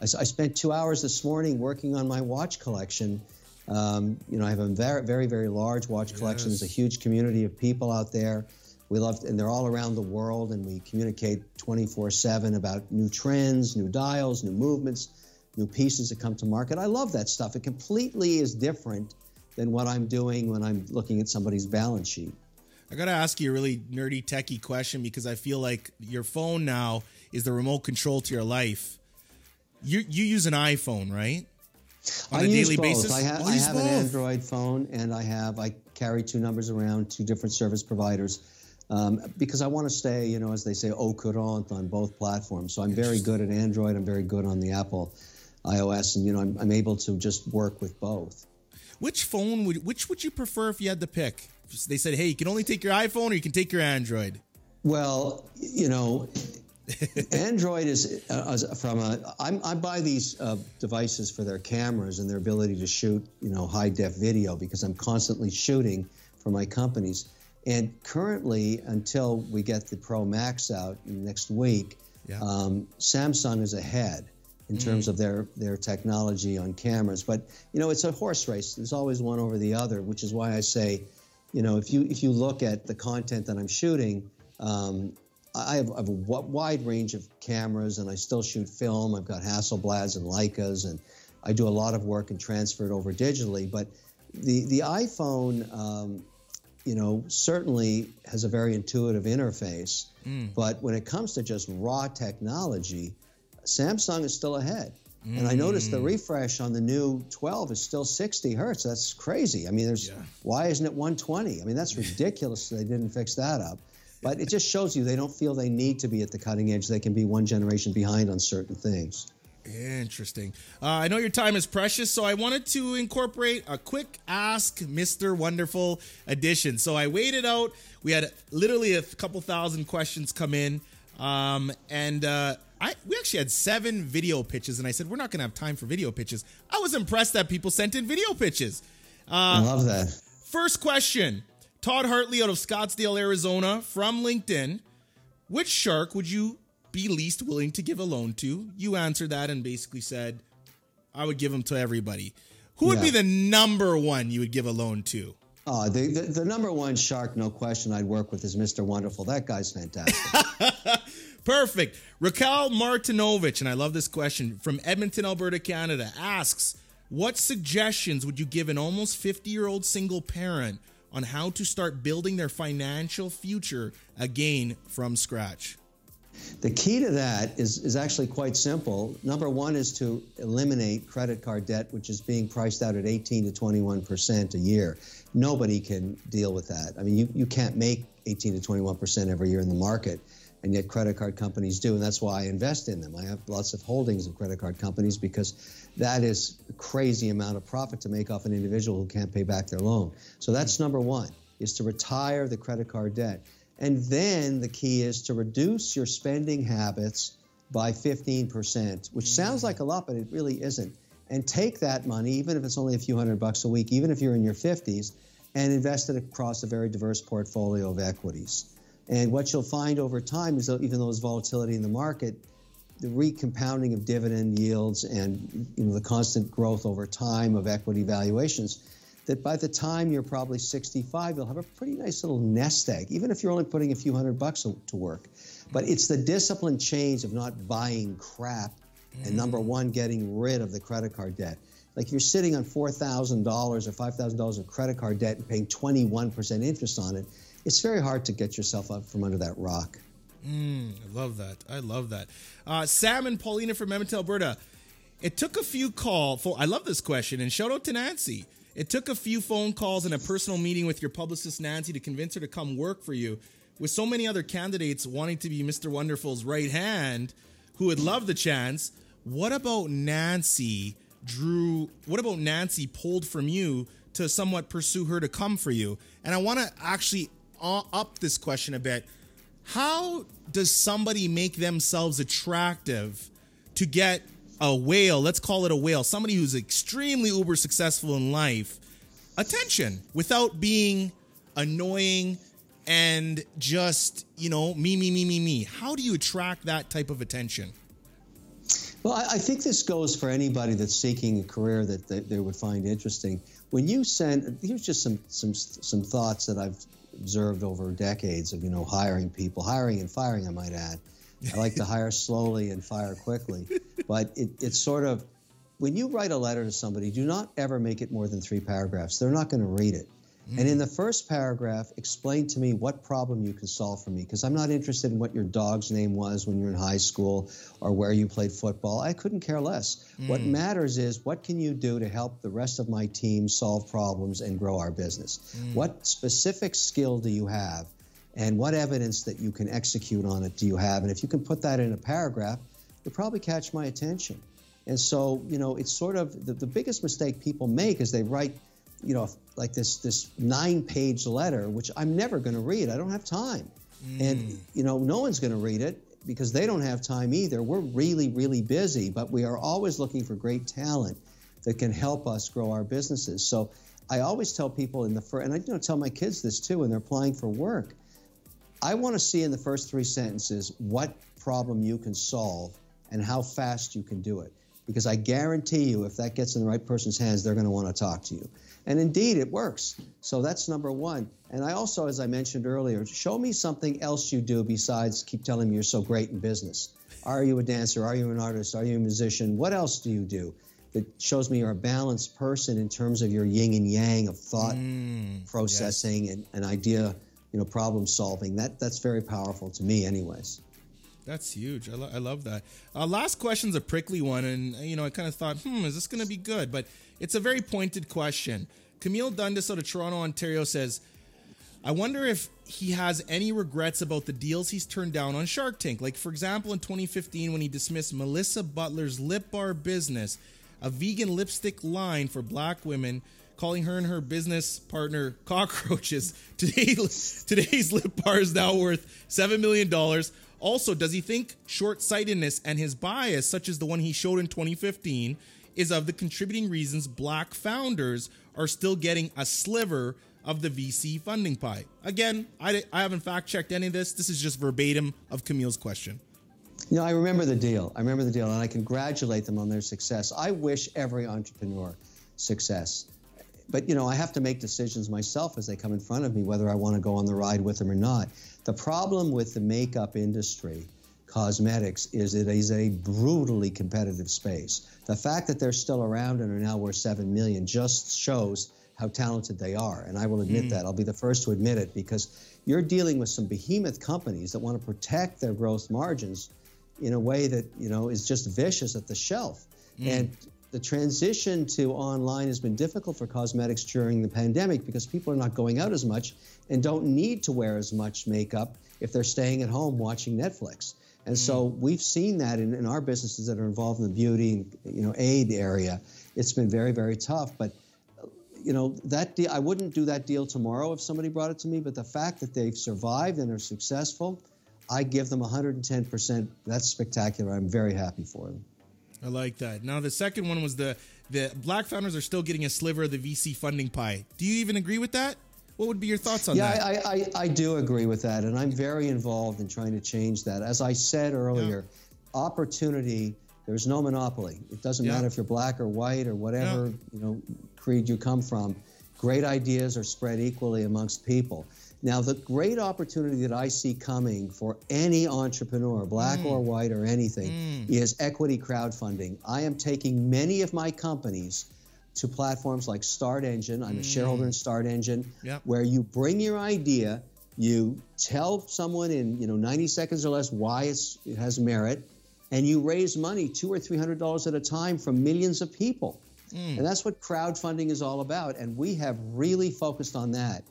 I, s- I spent two hours this morning working on my watch collection. Um, you know, I have a very, very, very large watch collection. There's a huge community of people out there. We love, and they're all around the world, and we communicate 24/7 about new trends, new dials, new movements, new pieces that come to market. I love that stuff. It completely is different than what I'm doing when I'm looking at somebody's balance sheet. I gotta ask you a really nerdy techie question because I feel like your phone now is the remote control to your life. You you use an iPhone, right? on I a use daily both. basis? I, ha- Oh, I have an. Android phone, and I have I carry two numbers around, two different service providers, um, because I want to stay, you know, as they say, au courant on both platforms. So I'm very good at Android. I'm very good on the Apple iOS, and you know, I'm, I'm able to just work with both. Which phone would which would you prefer if you had to pick? They said, hey, you can only take your iPhone or you can take your Android. Well, you know, Android is uh, from a. I'm, I buy these uh, devices for their cameras and their ability to shoot, you know, high def video because I'm constantly shooting for my companies. And currently, until we get the Pro Max out next week, Yeah. um, Samsung is ahead in terms of their their technology on cameras. But you know, it's a horse race. There's always one over the other, which is why I say, you know, if you if you look at the content that I'm shooting, um, I have, I have a wide range of cameras, and I still shoot film. I've got Hasselblads and Leicas, and I do a lot of work and transfer it over digitally. But the the iPhone, um, you know, certainly has a very intuitive interface. But when it comes to just raw technology, Samsung is still ahead. And I noticed the refresh on the new 12 is still 60 hertz. That's crazy. I mean, there's Yeah. why isn't it 120? I mean, that's ridiculous. they didn't fix that up. But it just shows you they don't feel they need to be at the cutting edge. They can be one generation behind on certain things. Interesting. Uh, I know your time is precious, so I wanted to incorporate a quick Ask Mr. Wonderful edition. So I waited out. We had literally a couple thousand questions come in, um, and uh, I we actually had seven video pitches. And I said we're not going to have time for video pitches. I was impressed that people sent in video pitches. I love that. First question: Todd Hartley out of Scottsdale, Arizona, from LinkedIn. Which shark would you be least willing to give a loan to? You answered that and basically said, I would give them to everybody. Who would be the number one you would give a loan to? Oh, the, the, the number one shark, no question, I'd work with is Mr. Wonderful. That guy's fantastic. Perfect. Raquel Martinovich, and I love this question from Edmonton, Alberta, Canada, asks, What suggestions would you give an almost 50 year old single parent on how to start building their financial future again from scratch? The key to that is, is actually quite simple. Number one is to eliminate credit card debt, which is being priced out at 18 to 21% a year. Nobody can deal with that. I mean, you, you can't make 18 to 21% every year in the market, and yet credit card companies do. And that's why I invest in them. I have lots of holdings of credit card companies because that is a crazy amount of profit to make off an individual who can't pay back their loan. So that's number one, is to retire the credit card debt. And then the key is to reduce your spending habits by 15%, which sounds like a lot, but it really isn't. And take that money, even if it's only a few hundred bucks a week, even if you're in your 50s, and invest it across a very diverse portfolio of equities. And what you'll find over time is that even though there's volatility in the market, the recompounding of dividend yields and you know, the constant growth over time of equity valuations, that by the time you're probably 65, you'll have a pretty nice little nest egg, even if you're only putting a few hundred bucks to work. But it's the discipline change of not buying crap and number one, getting rid of the credit card debt. Like if you're sitting on $4,000 or $5,000 of credit card debt and paying 21% interest on it, it's very hard to get yourself up from under that rock. I love that. I love that. Uh, Sam and Paulina from Edmonton, Alberta. It took a few call. For, I love this question, and shout out to Nancy. It took a few phone calls and a personal meeting with your publicist Nancy to convince her to come work for you. With so many other candidates wanting to be Mr. Wonderful's right hand, who would love the chance. What about Nancy drew? What about Nancy pulled from you to somewhat pursue her to come for you? And I want to actually up this question a bit how does somebody make themselves attractive to get a whale let's call it a whale somebody who's extremely uber successful in life attention without being annoying and just you know me me me me me how do you attract that type of attention Well, I, I think this goes for anybody that's seeking a career that they, they would find interesting. When you send, here's just some some some thoughts that I've observed over decades of you know hiring people, hiring and firing. I might add. I like to hire slowly and fire quickly, but it, it's sort of when you write a letter to somebody, do not ever make it more than three paragraphs. They're not going to read it. And in mm. the first paragraph, explain to me what problem you can solve for me because I'm not interested in what your dog's name was when you were in high school or where you played football. I couldn't care less. What mm. matters is what can you do to help the rest of my team solve problems and grow our business? Mm. What specific skill do you have? And what evidence that you can execute on it do you have? And if you can put that in a paragraph, you'll probably catch my attention. And so, you know, it's sort of the, the biggest mistake people make is they write, you know, like this this nine page letter, which I'm never going to read. I don't have time. Mm. And, you know, no one's going to read it because they don't have time either. We're really, really busy, but we are always looking for great talent that can help us grow our businesses. So I always tell people in the first, and I you know, tell my kids this too when they're applying for work. I want to see in the first three sentences what problem you can solve and how fast you can do it. Because I guarantee you, if that gets in the right person's hands, they're going to want to talk to you. And indeed, it works. So that's number one. And I also, as I mentioned earlier, show me something else you do besides keep telling me you're so great in business. Are you a dancer? Are you an artist? Are you a musician? What else do you do that shows me you're a balanced person in terms of your yin and yang of thought mm, processing and, and idea, you know, problem solving? That that's very powerful to me, anyways. That's huge. I, lo- I love that. Uh, last question's a prickly one, and you know I kind of thought, hmm, is this going to be good? But it's a very pointed question. Camille Dundas out of Toronto, Ontario says, I wonder if he has any regrets about the deals he's turned down on Shark Tank. Like, for example, in 2015, when he dismissed Melissa Butler's Lip Bar business, a vegan lipstick line for black women, calling her and her business partner cockroaches. Today, today's Lip Bar is now worth $7 million. Also, does he think short sightedness and his bias, such as the one he showed in 2015, is of the contributing reasons black founders are still getting a sliver of the VC funding pie? Again, I, I haven't fact checked any of this. This is just verbatim of Camille's question. Know, I remember the deal. I remember the deal, and I congratulate them on their success. I wish every entrepreneur success. But, you know, I have to make decisions myself as they come in front of me, whether I want to go on the ride with them or not. The problem with the makeup industry, cosmetics, is it is a brutally competitive space. The fact that they're still around and are now worth 7 million just shows how talented they are. And I will admit hmm. that. I'll be the first to admit it because you're dealing with some behemoth companies that want to protect their gross margins in a way that you know is just vicious at the shelf. Hmm. And the transition to online has been difficult for cosmetics during the pandemic because people are not going out as much and don't need to wear as much makeup if they're staying at home watching Netflix. And so mm. we've seen that in, in our businesses that are involved in the beauty and you know aid area. It's been very very tough, but you know that deal, I wouldn't do that deal tomorrow if somebody brought it to me. But the fact that they've survived and are successful, I give them 110 percent. That's spectacular. I'm very happy for them. I like that. Now the second one was the the black founders are still getting a sliver of the VC funding pie. Do you even agree with that? What would be your thoughts on yeah, that? I, I, I do agree with that, and I'm very involved in trying to change that. As I said earlier, opportunity. There's no monopoly. It doesn't Yeah. matter if you're black or white or whatever you know creed you come from. Great ideas are spread equally amongst people. Now, the great opportunity that I see coming for any entrepreneur, black mm. or white or anything, mm. is equity crowdfunding. I am taking many of my companies to platforms like StartEngine. I'm a shareholder in mm. StartEngine, Yep. where you bring your idea, you tell someone in you know 90 seconds or less why it's, it has merit, and you raise money two or three hundred dollars at a time from millions of people. And that's what crowdfunding is all about. And we have really focused on that.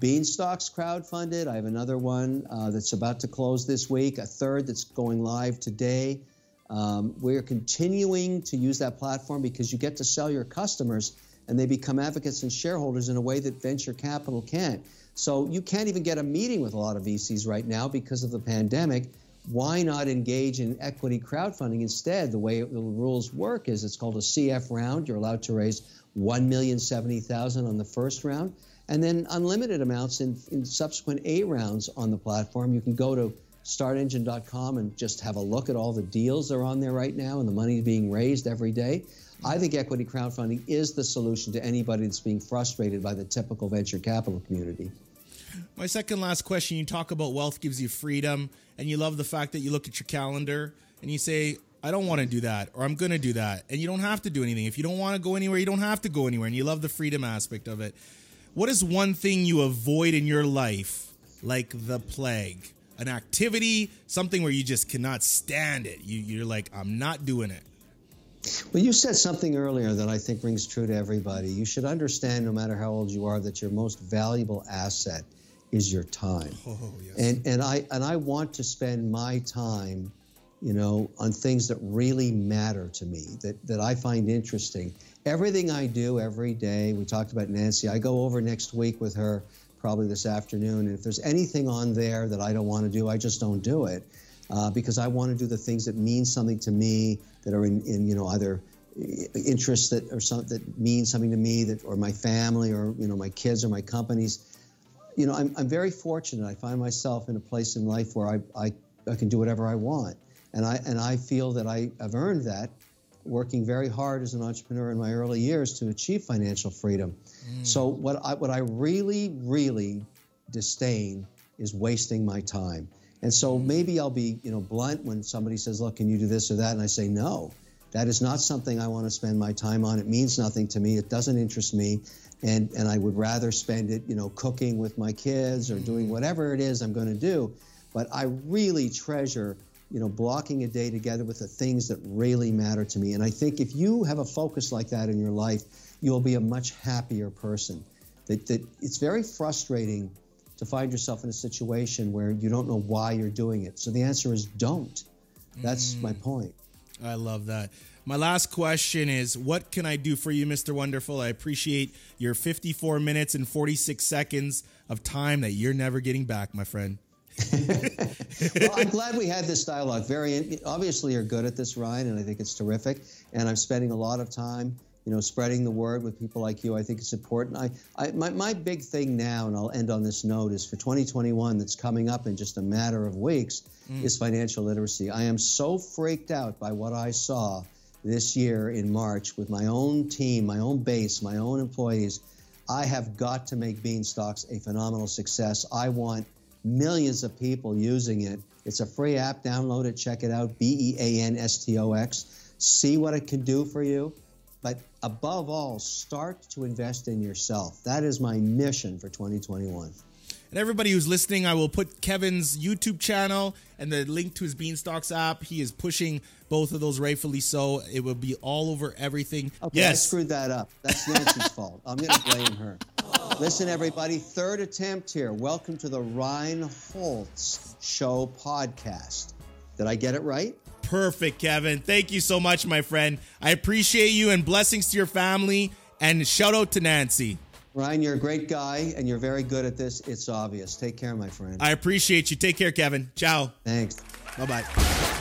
Beanstox crowdfunded. I have another one uh, that's about to close this week, a third that's going live today. Um, we're continuing to use that platform because you get to sell your customers and they become advocates and shareholders in a way that venture capital can't. So you can't even get a meeting with a lot of VCs right now because of the pandemic. Why not engage in equity crowdfunding instead? The way the rules work is it's called a CF round. You're allowed to raise one million seventy thousand on the first round, and then unlimited amounts in, in subsequent A rounds on the platform. You can go to startengine.com and just have a look at all the deals that are on there right now and the money being raised every day. I think equity crowdfunding is the solution to anybody that's being frustrated by the typical venture capital community. My second last question you talk about wealth gives you freedom, and you love the fact that you look at your calendar and you say, I don't want to do that, or I'm going to do that. And you don't have to do anything. If you don't want to go anywhere, you don't have to go anywhere. And you love the freedom aspect of it. What is one thing you avoid in your life like the plague? An activity, something where you just cannot stand it. You, you're like, I'm not doing it. Well, you said something earlier that I think rings true to everybody. You should understand, no matter how old you are, that your most valuable asset is your time. Oh, yes. And and I and I want to spend my time, you know, on things that really matter to me, that that I find interesting. Everything I do every day. We talked about Nancy. I go over next week with her probably this afternoon, and if there's anything on there that I don't want to do, I just don't do it. Uh, because I want to do the things that mean something to me, that are in, in you know either interests that or something that mean something to me, that or my family, or you know my kids or my companies. You know, I'm, I'm very fortunate. I find myself in a place in life where I, I, I can do whatever I want, and I and I feel that I have earned that, working very hard as an entrepreneur in my early years to achieve financial freedom. Mm. So what I what I really really disdain is wasting my time. And so mm. maybe I'll be, you know, blunt when somebody says, "Look, can you do this or that?" And I say, "No, that is not something I want to spend my time on. It means nothing to me. It doesn't interest me, and and I would rather spend it, you know, cooking with my kids or doing mm. whatever it is I'm going to do. But I really treasure, you know, blocking a day together with the things that really matter to me. And I think if you have a focus like that in your life, you'll be a much happier person. That that it's very frustrating to find yourself in a situation where you don't know why you're doing it. So the answer is don't. That's mm. my point. I love that. My last question is What can I do for you, Mr. Wonderful? I appreciate your 54 minutes and 46 seconds of time that you're never getting back, my friend. well, I'm glad we had this dialogue. Very obviously, you're good at this, Ryan, and I think it's terrific. And I'm spending a lot of time, you know, spreading the word with people like you. I think it's important. I, I my, my big thing now, and I'll end on this note, is for 2021 that's coming up in just a matter of weeks, mm. is financial literacy. I am so freaked out by what I saw this year in March with my own team, my own base, my own employees. I have got to make Beanstox a phenomenal success. I want millions of people using it. It's a free app. Download it, check it out. B E A N S T O X. See what it can do for you. But above all, start to invest in yourself. That is my mission for 2021. And everybody who's listening, I will put Kevin's YouTube channel and the link to his Beanstox app. He is pushing both of those rightfully so. It will be all over everything. Okay, I yes. screwed that up. That's Nancy's fault. I'm going to blame her. Listen, everybody, third attempt here. Welcome to the Ryan Holtz Show podcast. Did I get it right? Perfect, Kevin. Thank you so much, my friend. I appreciate you and blessings to your family. And shout out to Nancy. Ryan, you're a great guy and you're very good at this. It's obvious. Take care, my friend. I appreciate you. Take care, Kevin. Ciao. Thanks. Bye bye.